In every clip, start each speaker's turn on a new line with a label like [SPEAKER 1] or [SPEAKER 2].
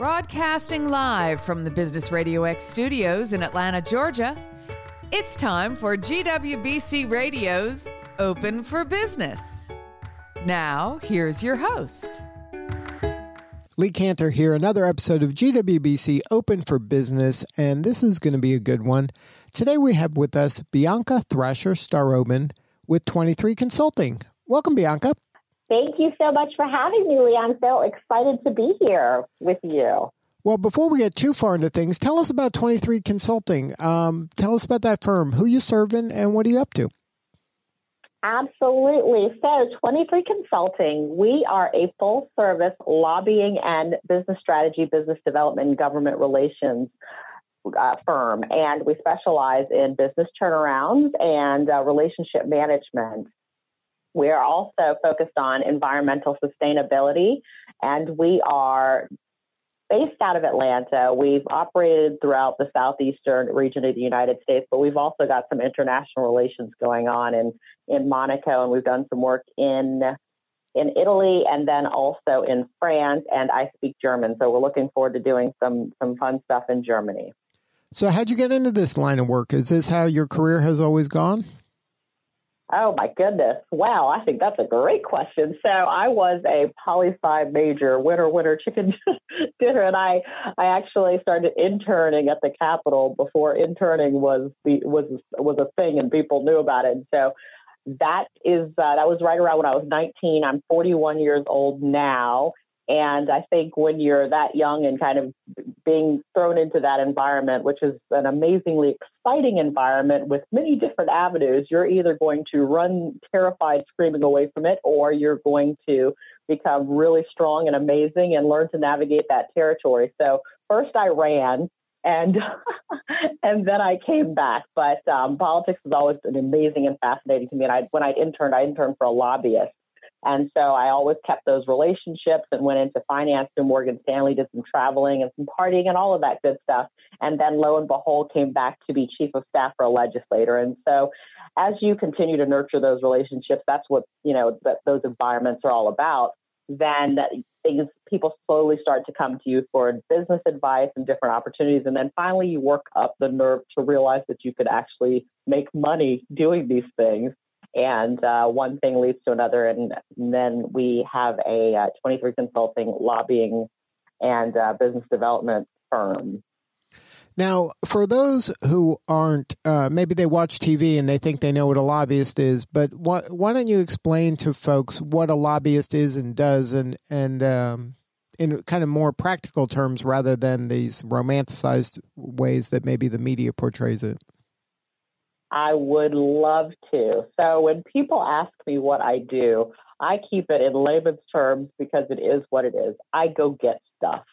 [SPEAKER 1] Broadcasting live from the Business Radio X studios in Atlanta, Georgia, it's time for GWBC Radio's Open for Business. Now, here's your host.
[SPEAKER 2] Lee Kantor here, another episode of GWBC Open for Business, and this is going to be a good one. Today we have with us Bianca Thrasher Starobin with 23 Consulting. Welcome, Bianca.
[SPEAKER 3] Thank you so much for having me, Lee. I'm so excited to be here with you.
[SPEAKER 2] Well, before we get too far into things, tell us about 23 Consulting. Um, tell us about that firm, who you serve in, and what are you up to?
[SPEAKER 3] Absolutely. So, 23 Consulting, we are a full service lobbying and business strategy, business development, and government relations uh, firm. And we specialize in business turnarounds and uh, relationship management. We are also focused on environmental sustainability, and we are based out of Atlanta. We've operated throughout the southeastern region of the United States, but we've also got some international relations going on in, in Monaco, and we've done some work in in Italy and then also in France, and I speak German. So we're looking forward to doing some some fun stuff in Germany.
[SPEAKER 2] So how'd you get into this line of work? Is this how your career has always gone?
[SPEAKER 3] Oh my goodness. Wow, I think that's a great question. So I was a poli sci major, winner winner chicken dinner, and I I actually started interning at the Capitol before interning was the was was a thing and people knew about it. And so that is uh, that was right around when I was 19. I'm 41 years old now, and I think when you're that young and kind of being thrown into that environment, which is an amazingly exciting environment with many different avenues, you're either going to run terrified, screaming away from it, or you're going to become really strong and amazing and learn to navigate that territory. So first I ran and and then I came back. But um, politics has always been amazing and fascinating to me. And I, when I interned, I interned for a lobbyist and so I always kept those relationships and went into finance through Morgan Stanley, did some traveling and some partying and all of that good stuff. And then lo and behold, came back to be chief of staff for a legislator. And so as you continue to nurture those relationships, that's what, you know, that those environments are all about. Then things, people slowly start to come to you for business advice and different opportunities. And then finally you work up the nerve to realize that you could actually make money doing these things and uh, one thing leads to another, and, then we have a uh, 23 consulting lobbying and uh, business development firm.
[SPEAKER 2] Now, for those who aren't, uh, maybe they watch TV and they think they know what a lobbyist is, but why, why don't you explain to folks what a lobbyist is and does, and and um, in kind of more practical terms rather than these romanticized ways that maybe the media portrays it?
[SPEAKER 3] I would love to. So when people ask me what I do, I keep it in layman's terms because it is what it is. I go get stuff.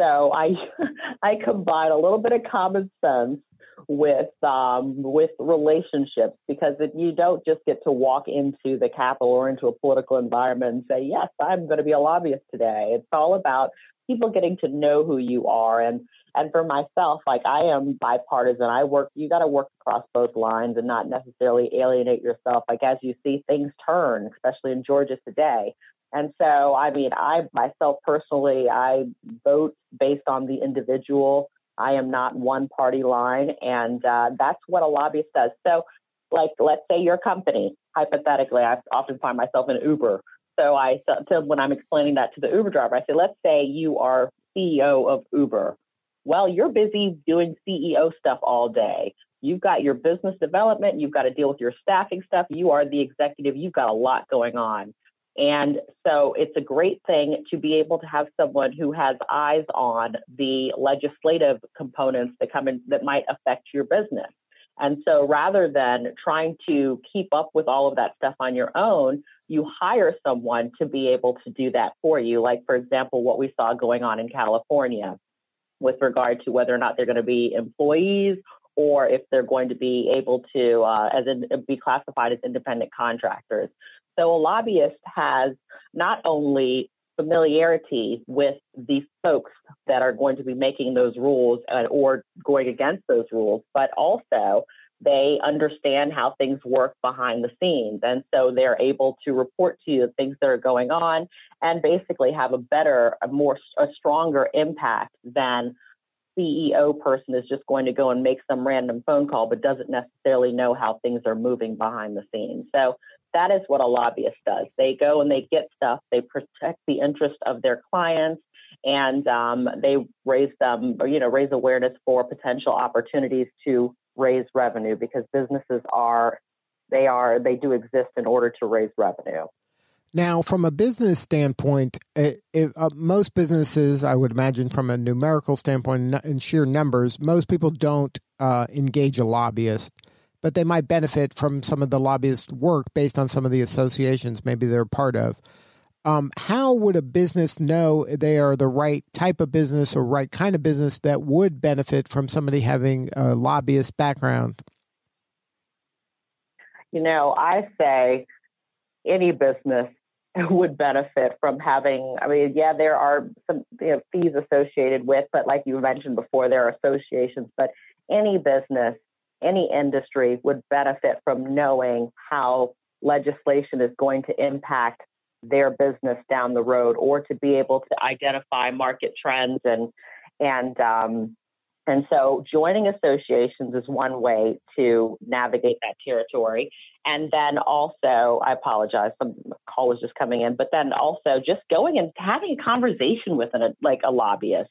[SPEAKER 3] So I I combine a little bit of common sense with um, with relationships because it, you don't just get to walk into the Capitol or into a political environment and say, "Yes, I'm going to be a lobbyist today." It's all about people getting to know who you are. And and for myself like i am bipartisan. I work you got to work across both lines and not necessarily alienate yourself. Like as you see things turn especially in georgia today. And so i mean i myself personally i vote based on the individual. I am not one party line and uh, that's what a lobbyist does. So like let's say your company hypothetically i often find myself in uber so I said when I'm explaining that to the Uber driver, I say, let's say you are CEO of Uber. Well, you're busy doing CEO stuff all day. You've got your business development, you've got to deal with your staffing stuff, you are the executive, you've got a lot going on. And so it's a great thing to be able to have someone who has eyes on the legislative components that come in that might affect your business. And so rather than trying to keep up with all of that stuff on your own, you hire someone to be able to do that for you. Like, for example, what we saw going on in California with regard to whether or not they're going to be employees or if they're going to be able to uh, as in, be classified as independent contractors. So a lobbyist has not only familiarity with the folks that are going to be making those rules and, or going against those rules, but also they understand how things work behind the scenes. And so they're able to report to you the things that are going on and basically have a better, a more, a stronger impact than CEO person is just going to go and make some random phone call, but doesn't necessarily know how things are moving behind the scenes. So that is what a lobbyist does. They go and they get stuff, they protect the interest of their clients, and um, they raise them, you know, raise awareness for potential opportunities to raise revenue because businesses are they are they do exist in order to raise revenue.
[SPEAKER 2] Now, from a business standpoint, it, it, uh, most businesses, I would imagine, from a numerical standpoint and sheer numbers, most people don't uh, engage a lobbyist, but they might benefit from some of the lobbyist work based on some of the associations maybe they're part of. Um, how would a business know they are the right type of business or right kind of business that would benefit from somebody having a lobbyist background?
[SPEAKER 3] You know, I say any business would benefit from having. I mean, yeah, there are some you know, fees associated with, but like you mentioned before, there are associations. But any business, any industry would benefit from knowing how legislation is going to impact their business down the road or to be able to identify market trends and and um, and so joining associations is one way to navigate that territory. And then also, I apologize, some call was just coming in, but then also just going and having a conversation with an, like a lobbyist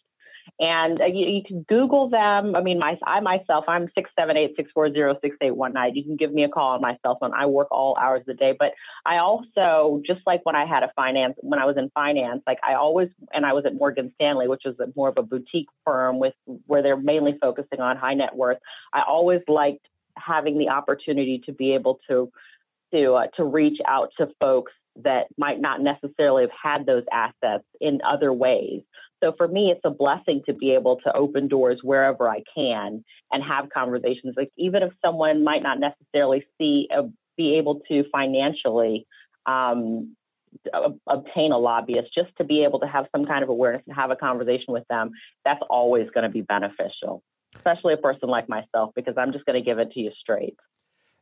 [SPEAKER 3] and uh, you, you, can Google them. I mean, my I myself, I'm six seven eight six four zero six eight one nine. You can give me a call on my cell phone. I work all hours of the day, but I also just like when I had a finance when I was in finance, like I always and I was at Morgan Stanley, which is more of a boutique firm with where they're mainly focusing on high net worth. I always liked having the opportunity to be able to to uh, to reach out to folks that might not necessarily have had those assets in other ways. So for me, it's a blessing to be able to open doors wherever I can and have conversations. Like even if someone might not necessarily see a, be able to financially um, obtain a lobbyist, just to be able to have some kind of awareness and have a conversation with them, that's always going to be beneficial, especially a person like myself, because I'm just going to give it to you straight.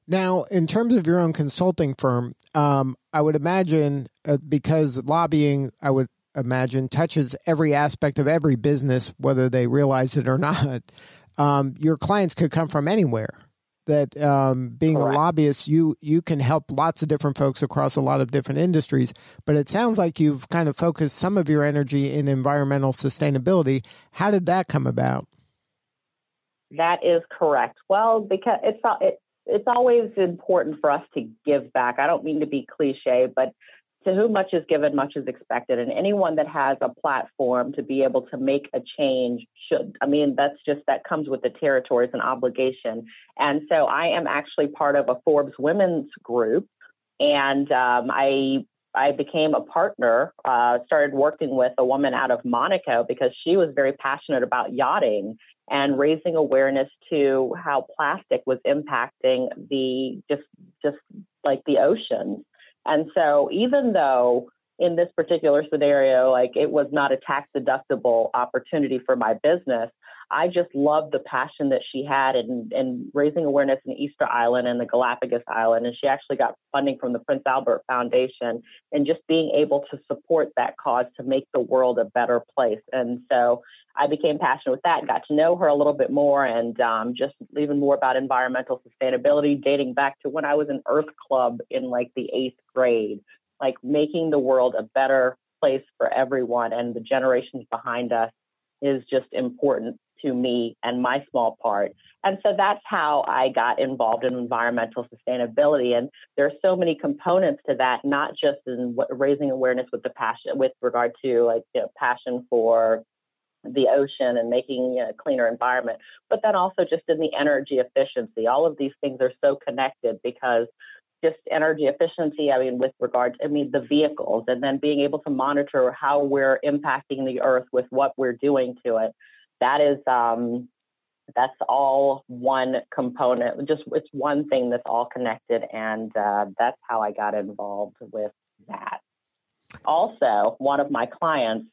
[SPEAKER 2] Now, in terms of your own consulting firm, um, I would imagine uh, because lobbying, I would imagine, touches every aspect of every business, whether they realize it or not. Um, your clients could come from anywhere. That um, being Correct. a lobbyist, you you can help lots of different folks across a lot of different industries. But it sounds like you've kind of focused some of your energy in environmental sustainability. How did that come about?
[SPEAKER 3] That is correct. Well, because it's it, it's always important for us to give back. I don't mean to be cliche, but to whom much is given, much is expected. And anyone that has a platform to be able to make a change should. I mean, that's just that comes with the territory, it's an obligation. And so I am actually part of a Forbes women's group. And um, I I became a partner, uh, started working with a woman out of Monaco because she was very passionate about yachting and raising awareness to how plastic was impacting the just just like the oceans. And so even though in this particular scenario, like it was not a tax deductible opportunity for my business, I just loved the passion that she had in, in raising awareness in Easter Island and the Galapagos Island. And she actually got funding from the Prince Albert Foundation and just being able to support that cause to make the world a better place. And so I became passionate with that, got to know her a little bit more and um, just even more about environmental sustainability, dating back to when I was in Earth Club in like the eighth grade, like making the world a better place for everyone and the generations behind us is just important to me and my small part. And so that's how I got involved in environmental sustainability. And there are so many components to that, not just in raising awareness with the passion, with regard to like you know, passion for the ocean and making you know, a cleaner environment, but then also just in the energy efficiency. All of these things are so connected because just energy efficiency, I mean, with regard to, I mean, the vehicles and then being able to monitor how we're impacting the earth with what we're doing to it that is um, that's all one component. Just it's one thing that's all connected, and uh, that's how I got involved with that. Also, one of my clients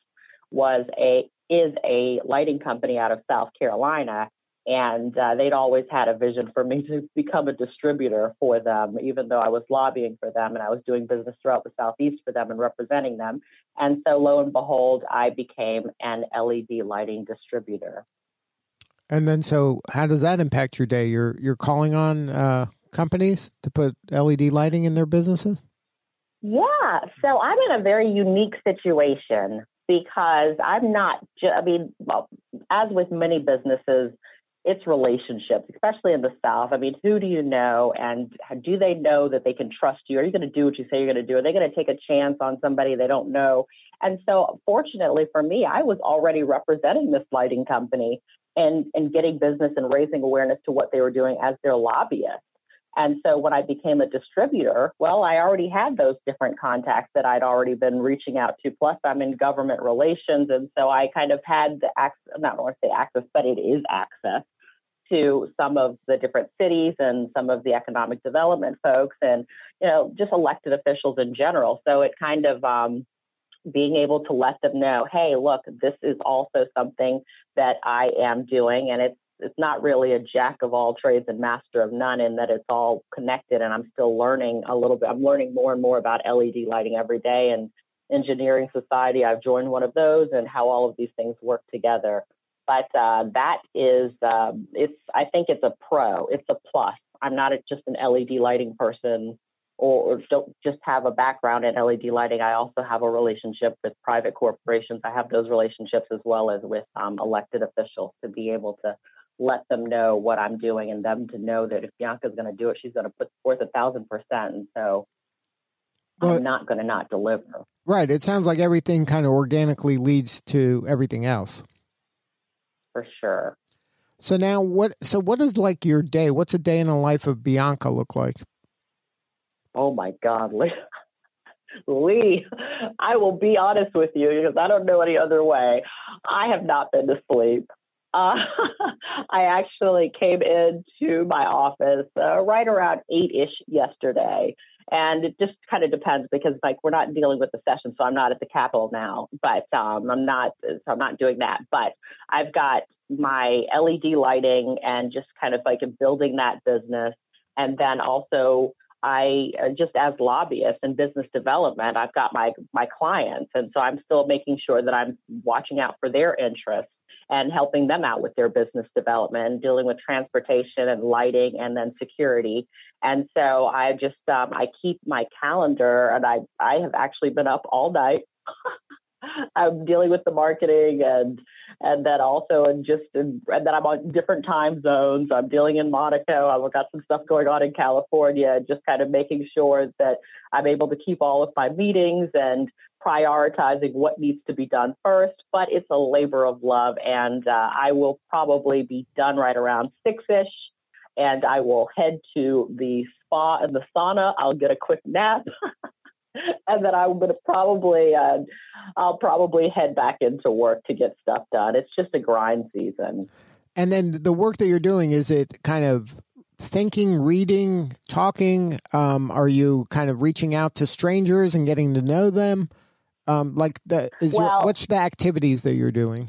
[SPEAKER 3] was a is a lighting company out of South Carolina, and uh, they'd always had a vision for me to become a distributor for them, even though I was lobbying for them and I was doing business throughout the Southeast for them and representing them. And so, lo and behold, I became an LED lighting distributor.
[SPEAKER 2] And then, so how does that impact your day? You're you're calling on uh, companies to put LED lighting in their businesses.
[SPEAKER 3] Yeah, so I'm in a very unique situation because I'm not. Ju- I mean, well, as with many businesses, it's relationships, especially in the South. I mean, who do you know, and do they know that they can trust you? Are you going to do what you say you're going to do? Are they going to take a chance on somebody they don't know? And so, fortunately for me, I was already representing this lighting company and and getting business and raising awareness to what they were doing as their lobbyist. And so when I became a distributor, well, I already had those different contacts that I'd already been reaching out to. Plus, I'm in government relations. And so I kind of had the access, not want to say access, but it is access to some of the different cities and some of the economic development folks and, you know, just elected officials in general. So it kind of, um, being able to let them know, hey, look, this is also something that I am doing, and it's it's not really a jack of all trades and master of none in that it's all connected and I'm still learning a little bit. I'm learning more and more about LED lighting every day and engineering society. I've joined one of those and how all of these things work together. But uh, that is, um, it's. I think it's a pro. It's a plus. I'm not a, just an LED lighting person, or, or don't just have a background in LED lighting. I also have a relationship with private corporations. I have those relationships as well as with um, elected officials to be able to let them know what I'm doing and them to know that if Bianca's going to do it, she's going to put forth a thousand percent. And so well, I'm not going to not deliver.
[SPEAKER 2] Right. It sounds like everything kind of organically leads to everything else.
[SPEAKER 3] For sure.
[SPEAKER 2] So now what so what is like your day? What's a day in the life of Bianca look like?
[SPEAKER 3] Oh my God, Lee. Lee, I will be honest with you because I don't know any other way. I have not been to sleep. Uh, I actually came into my office uh, right around eight ish yesterday. And it just kind of depends because like we're not dealing with the session, so I'm not at the Capitol now. But um, I'm not, so I'm not doing that. But I've got my LED lighting and just kind of like building that business, and then also I uh, just as lobbyist and business development, I've got my my clients, and so I'm still making sure that I'm watching out for their interests and helping them out with their business development, dealing with transportation and lighting and then security. And so I just um, I keep my calendar, and I I have actually been up all night. I'm dealing with the marketing and and then also and just and then I'm on different time zones. I'm dealing in Monaco. I've got some stuff going on in California. Just kind of making sure that I'm able to keep all of my meetings and prioritizing what needs to be done first. But it's a labor of love, and uh, I will probably be done right around six ish. And I will head to the spa and the sauna. I'll get a quick nap. and then I'm going to probably, uh, I'll probably head back into work to get stuff done. It's just a grind season.
[SPEAKER 2] And then the work that you're doing is it kind of thinking, reading, talking? Um, are you kind of reaching out to strangers and getting to know them? Um, like the is well, your, what's the activities that you're doing?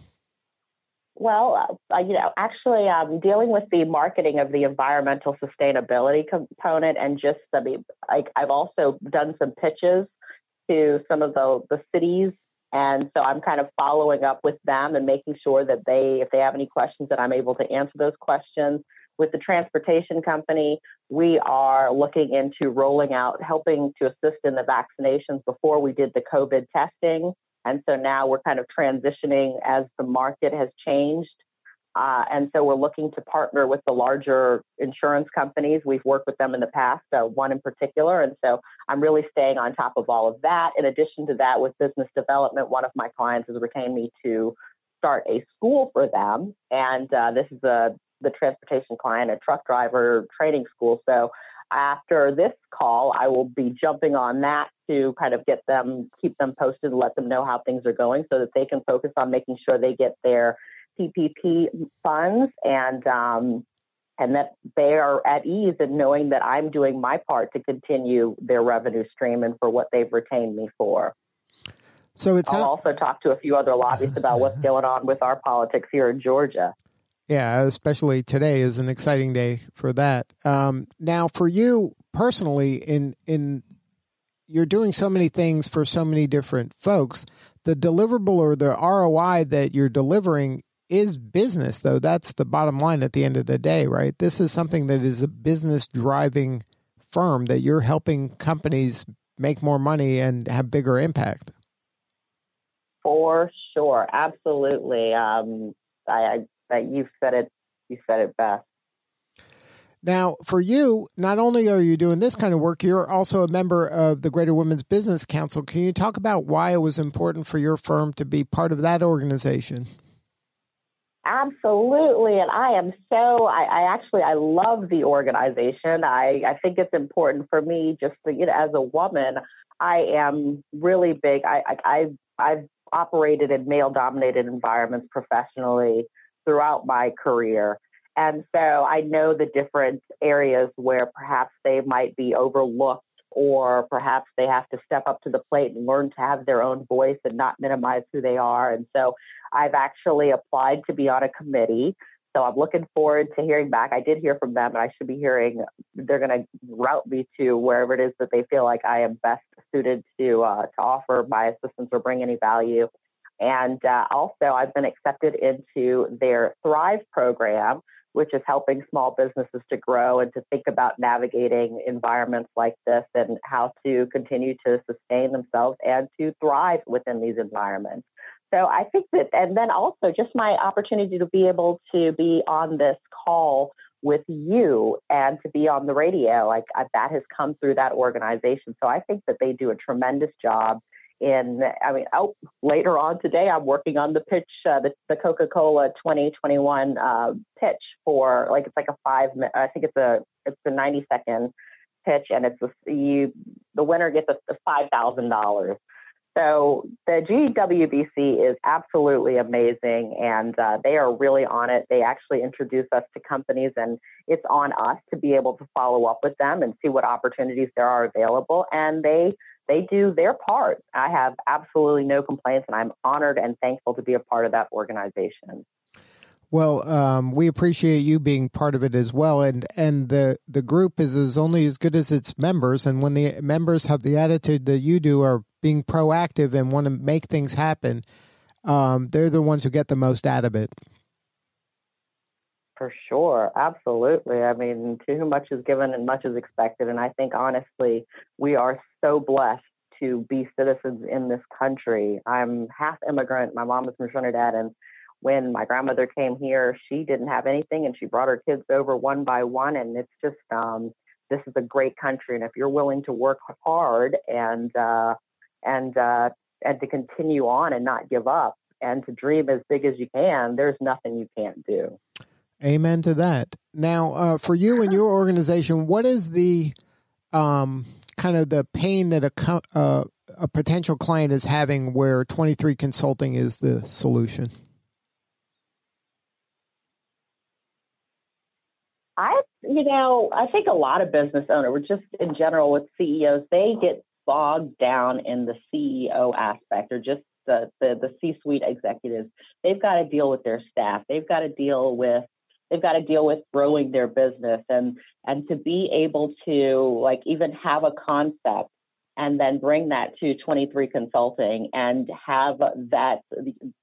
[SPEAKER 3] Well, uh, you know, actually, um, dealing with the marketing of the environmental sustainability component, and just I mean, I, I've also done some pitches to some of the the cities, and so I'm kind of following up with them and making sure that they, if they have any questions, that I'm able to answer those questions. With the transportation company, we are looking into rolling out, helping to assist in the vaccinations before we did the COVID testing. And so now we're kind of transitioning as the market has changed. Uh, and so we're looking to partner with the larger insurance companies. We've worked with them in the past, uh, one in particular. And so I'm really staying on top of all of that. In addition to that, with business development, one of my clients has retained me to start a school for them. And uh, this is a the transportation client, a truck driver training school. So after this call, I will be jumping on that to kind of get them, keep them posted, let them know how things are going so that they can focus on making sure they get their PPP funds and, um, and that they are at ease in knowing that I'm doing my part to continue their revenue stream and for what they've retained me for.
[SPEAKER 2] So it's
[SPEAKER 3] I'll also talk to a few other lobbyists about what's going on with our politics here in Georgia.
[SPEAKER 2] Yeah, especially today is an exciting day for that. Um, now, for you personally, in in you're doing so many things for so many different folks. The deliverable or the ROI that you're delivering is business, though. That's the bottom line at the end of the day, right? This is something that is a business driving firm that you're helping companies make more money and have bigger impact.
[SPEAKER 3] For sure, absolutely. Um, I, I, you said it. You said it best.
[SPEAKER 2] Now, for you, not only are you doing this kind of work, you're also a member of the Greater Women's Business Council. Can you talk about why it was important for your firm to be part of that organization?
[SPEAKER 3] Absolutely, and I am so. I, I, actually I love the organization. I I think it's important for me just to, you know as a woman. I am really big. I I I've, I've operated in male dominated environments professionally throughout my career. And so I know the different areas where perhaps they might be overlooked or perhaps they have to step up to the plate and learn to have their own voice and not minimize who they are. And so I've actually applied to be on a committee. So I'm looking forward to hearing back. I did hear from them, and I should be hearing. They're going to route me to wherever it is that they feel like I am best suited to uh, to offer my assistance or bring any value. And uh, also, I've been accepted into their Thrive program, which is helping small businesses to grow and to think about navigating environments like this and how to continue to sustain themselves and to thrive within these environments. So I think that, and then also just my opportunity to be able to be on this call with you and to be on the radio, like that has come through that organization. So I think that they do a tremendous job in i mean oh later on today i'm working on the pitch uh, the, the coca-cola 2021 uh, pitch for like it's like a five i think it's a it's a 90 second pitch and it's a, you the winner gets a, a five thousand dollars so the GWBC is absolutely amazing, and uh, they are really on it. They actually introduce us to companies, and it's on us to be able to follow up with them and see what opportunities there are available. And they they do their part. I have absolutely no complaints, and I'm honored and thankful to be a part of that organization.
[SPEAKER 2] Well, um, we appreciate you being part of it as well, and and the the group is as only as good as its members. And when the members have the attitude that you do, are being proactive and want to make things happen, um, they're the ones who get the most out of it.
[SPEAKER 3] For sure, absolutely. I mean, to whom much is given and much is expected. And I think honestly, we are so blessed to be citizens in this country. I'm half immigrant. My mom is from Trinidad, and when my grandmother came here, she didn't have anything, and she brought her kids over one by one. And it's just, um, this is a great country, and if you're willing to work hard and uh, and uh, and to continue on and not give up and to dream as big as you can, there's nothing you can't do.
[SPEAKER 2] Amen to that. Now, uh, for you and your organization, what is the um, kind of the pain that a uh, a potential client is having where 23 Consulting is the solution?
[SPEAKER 3] I, you know, I think a lot of business owners, just in general with CEOs, they get bogged down in the CEO aspect or just the, the, the C-suite executives. They've got to deal with their staff. They've got to deal with they've got to deal with growing their business and and to be able to like even have a concept and then bring that to 23 consulting and have that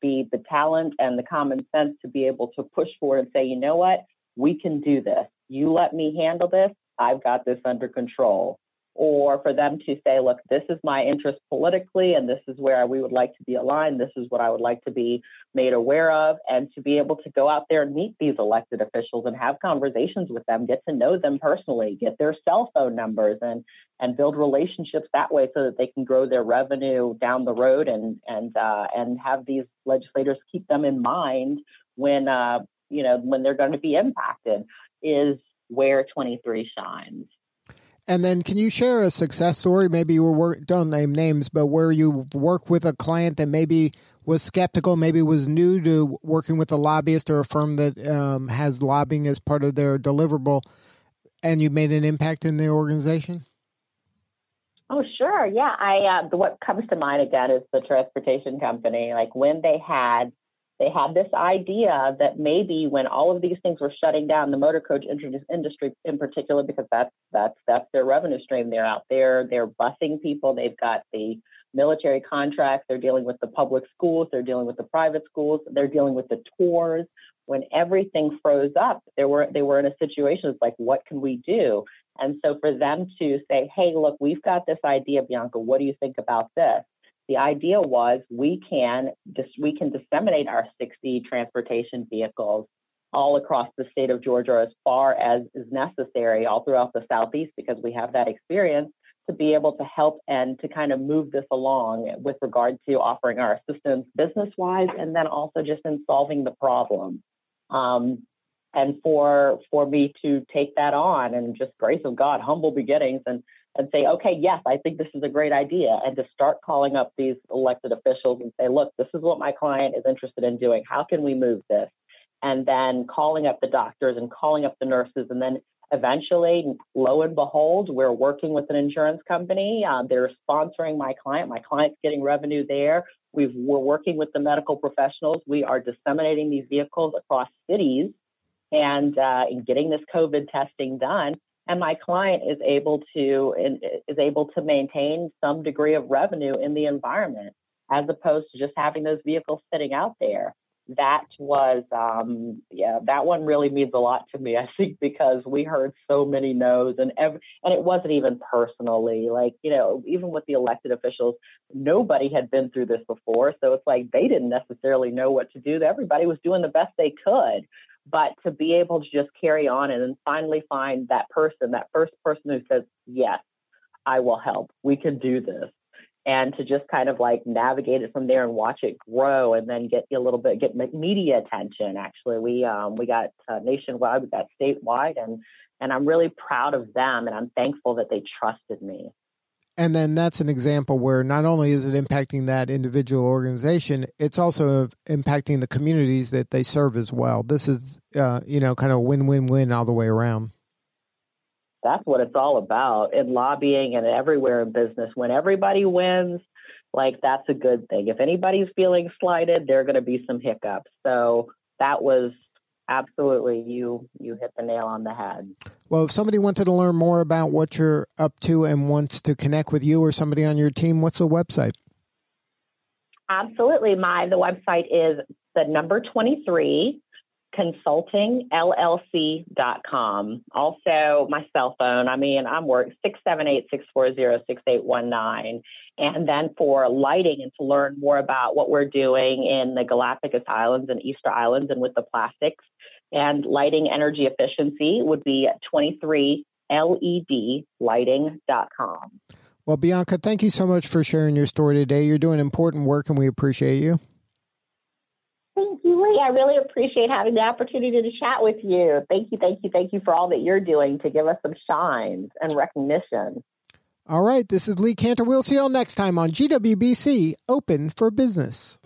[SPEAKER 3] be the talent and the common sense to be able to push forward and say you know what? We can do this. You let me handle this. I've got this under control or for them to say, look, this is my interest politically, and this is where we would like to be aligned. This is what I would like to be made aware of, and to be able to go out there and meet these elected officials and have conversations with them, get to know them personally, get their cell phone numbers, and and build relationships that way, so that they can grow their revenue down the road, and and uh, and have these legislators keep them in mind when uh, you know when they're going to be impacted. Is where 23 shines.
[SPEAKER 2] And then, can you share a success story? Maybe you were work, don't name names, but where you work with a client that maybe was skeptical, maybe was new to working with a lobbyist or a firm that um, has lobbying as part of their deliverable, and you made an impact in the organization.
[SPEAKER 3] Oh, sure. Yeah. I uh, what comes to mind again is the transportation company. Like when they had they had this idea that maybe when all of these things were shutting down, the motor coach industry in particular, because that's that's that's their revenue stream. They're out there, they're busing people. They've got the military contracts. They're dealing with the public schools. They're dealing with the private schools. They're dealing with the tours. When everything froze up, they were they were in a situation. It's like, what can we do? And so for them to say, hey, look, we've got this idea, Bianca. What do you think about this? The idea was we can we can disseminate our 60 transportation vehicles all across the state of Georgia as far as is necessary all throughout the southeast because we have that experience to be able to help and to kind of move this along with regard to offering our assistance business wise and then also just in solving the problem. Um, and for for me to take that on and just grace of god humble beginnings and and say, okay, yes, I think this is a great idea, and to start calling up these elected officials and say, look, this is what my client is interested in doing. How can we move this? And then calling up the doctors and calling up the nurses, and then eventually, lo and behold, we're working with an insurance company. Uh, they're sponsoring my client. My client's getting revenue there. we are working with the medical professionals. We are disseminating these vehicles across cities and, uh, and getting this COVID testing done and my client is able to is able to maintain some degree of revenue in the environment as opposed to just having those vehicles sitting out there. That was um, yeah that one really means a lot to me i think because we heard so many no's and every, and it wasn't even personally. Like you know even with the elected officials nobody had been through this before so it's like they didn't necessarily know what to do. Everybody was doing the best they could but to be able to just carry on and then finally find that person, that first person who says, Yes, I will help. We can do this. And to just kind of like navigate it from there and watch it grow and then get a little bit, get media attention. Actually, we, um, we got uh, nationwide, we got statewide, and, and I'm really proud of them and I'm thankful that they trusted me.
[SPEAKER 2] And then that's an example where not only is it impacting that individual organization, it's also impacting the communities that they serve as well. This is, uh, you know, kind of win win win all the way around.
[SPEAKER 3] That's what it's all about in lobbying and everywhere in business. When everybody wins, like that's a good thing. If anybody's feeling slighted, there are going to be some hiccups. So that was absolutely you you hit the nail on the head
[SPEAKER 2] well if somebody wanted to learn more about what you're up to and wants to connect with you or somebody on your team what's the website?
[SPEAKER 3] Absolutely. My the website is the number 23 consultingllc.com also my cell phone. I mean i'm work 678-640-6819 and then for lighting and to learn more about what we're doing in the galapagos islands and easter islands and with the plastics and lighting energy efficiency would be 23ledlighting.com.
[SPEAKER 2] Well, Bianca, thank you so much for sharing your story today. You're doing important work and we appreciate you.
[SPEAKER 3] Thank you, Lee. I really appreciate having the opportunity to chat with you. Thank you, thank you, thank you for all that you're doing to give us some shines and recognition.
[SPEAKER 2] All right, this is Lee Kantor. We'll see you all next time on GWBC Open for Business.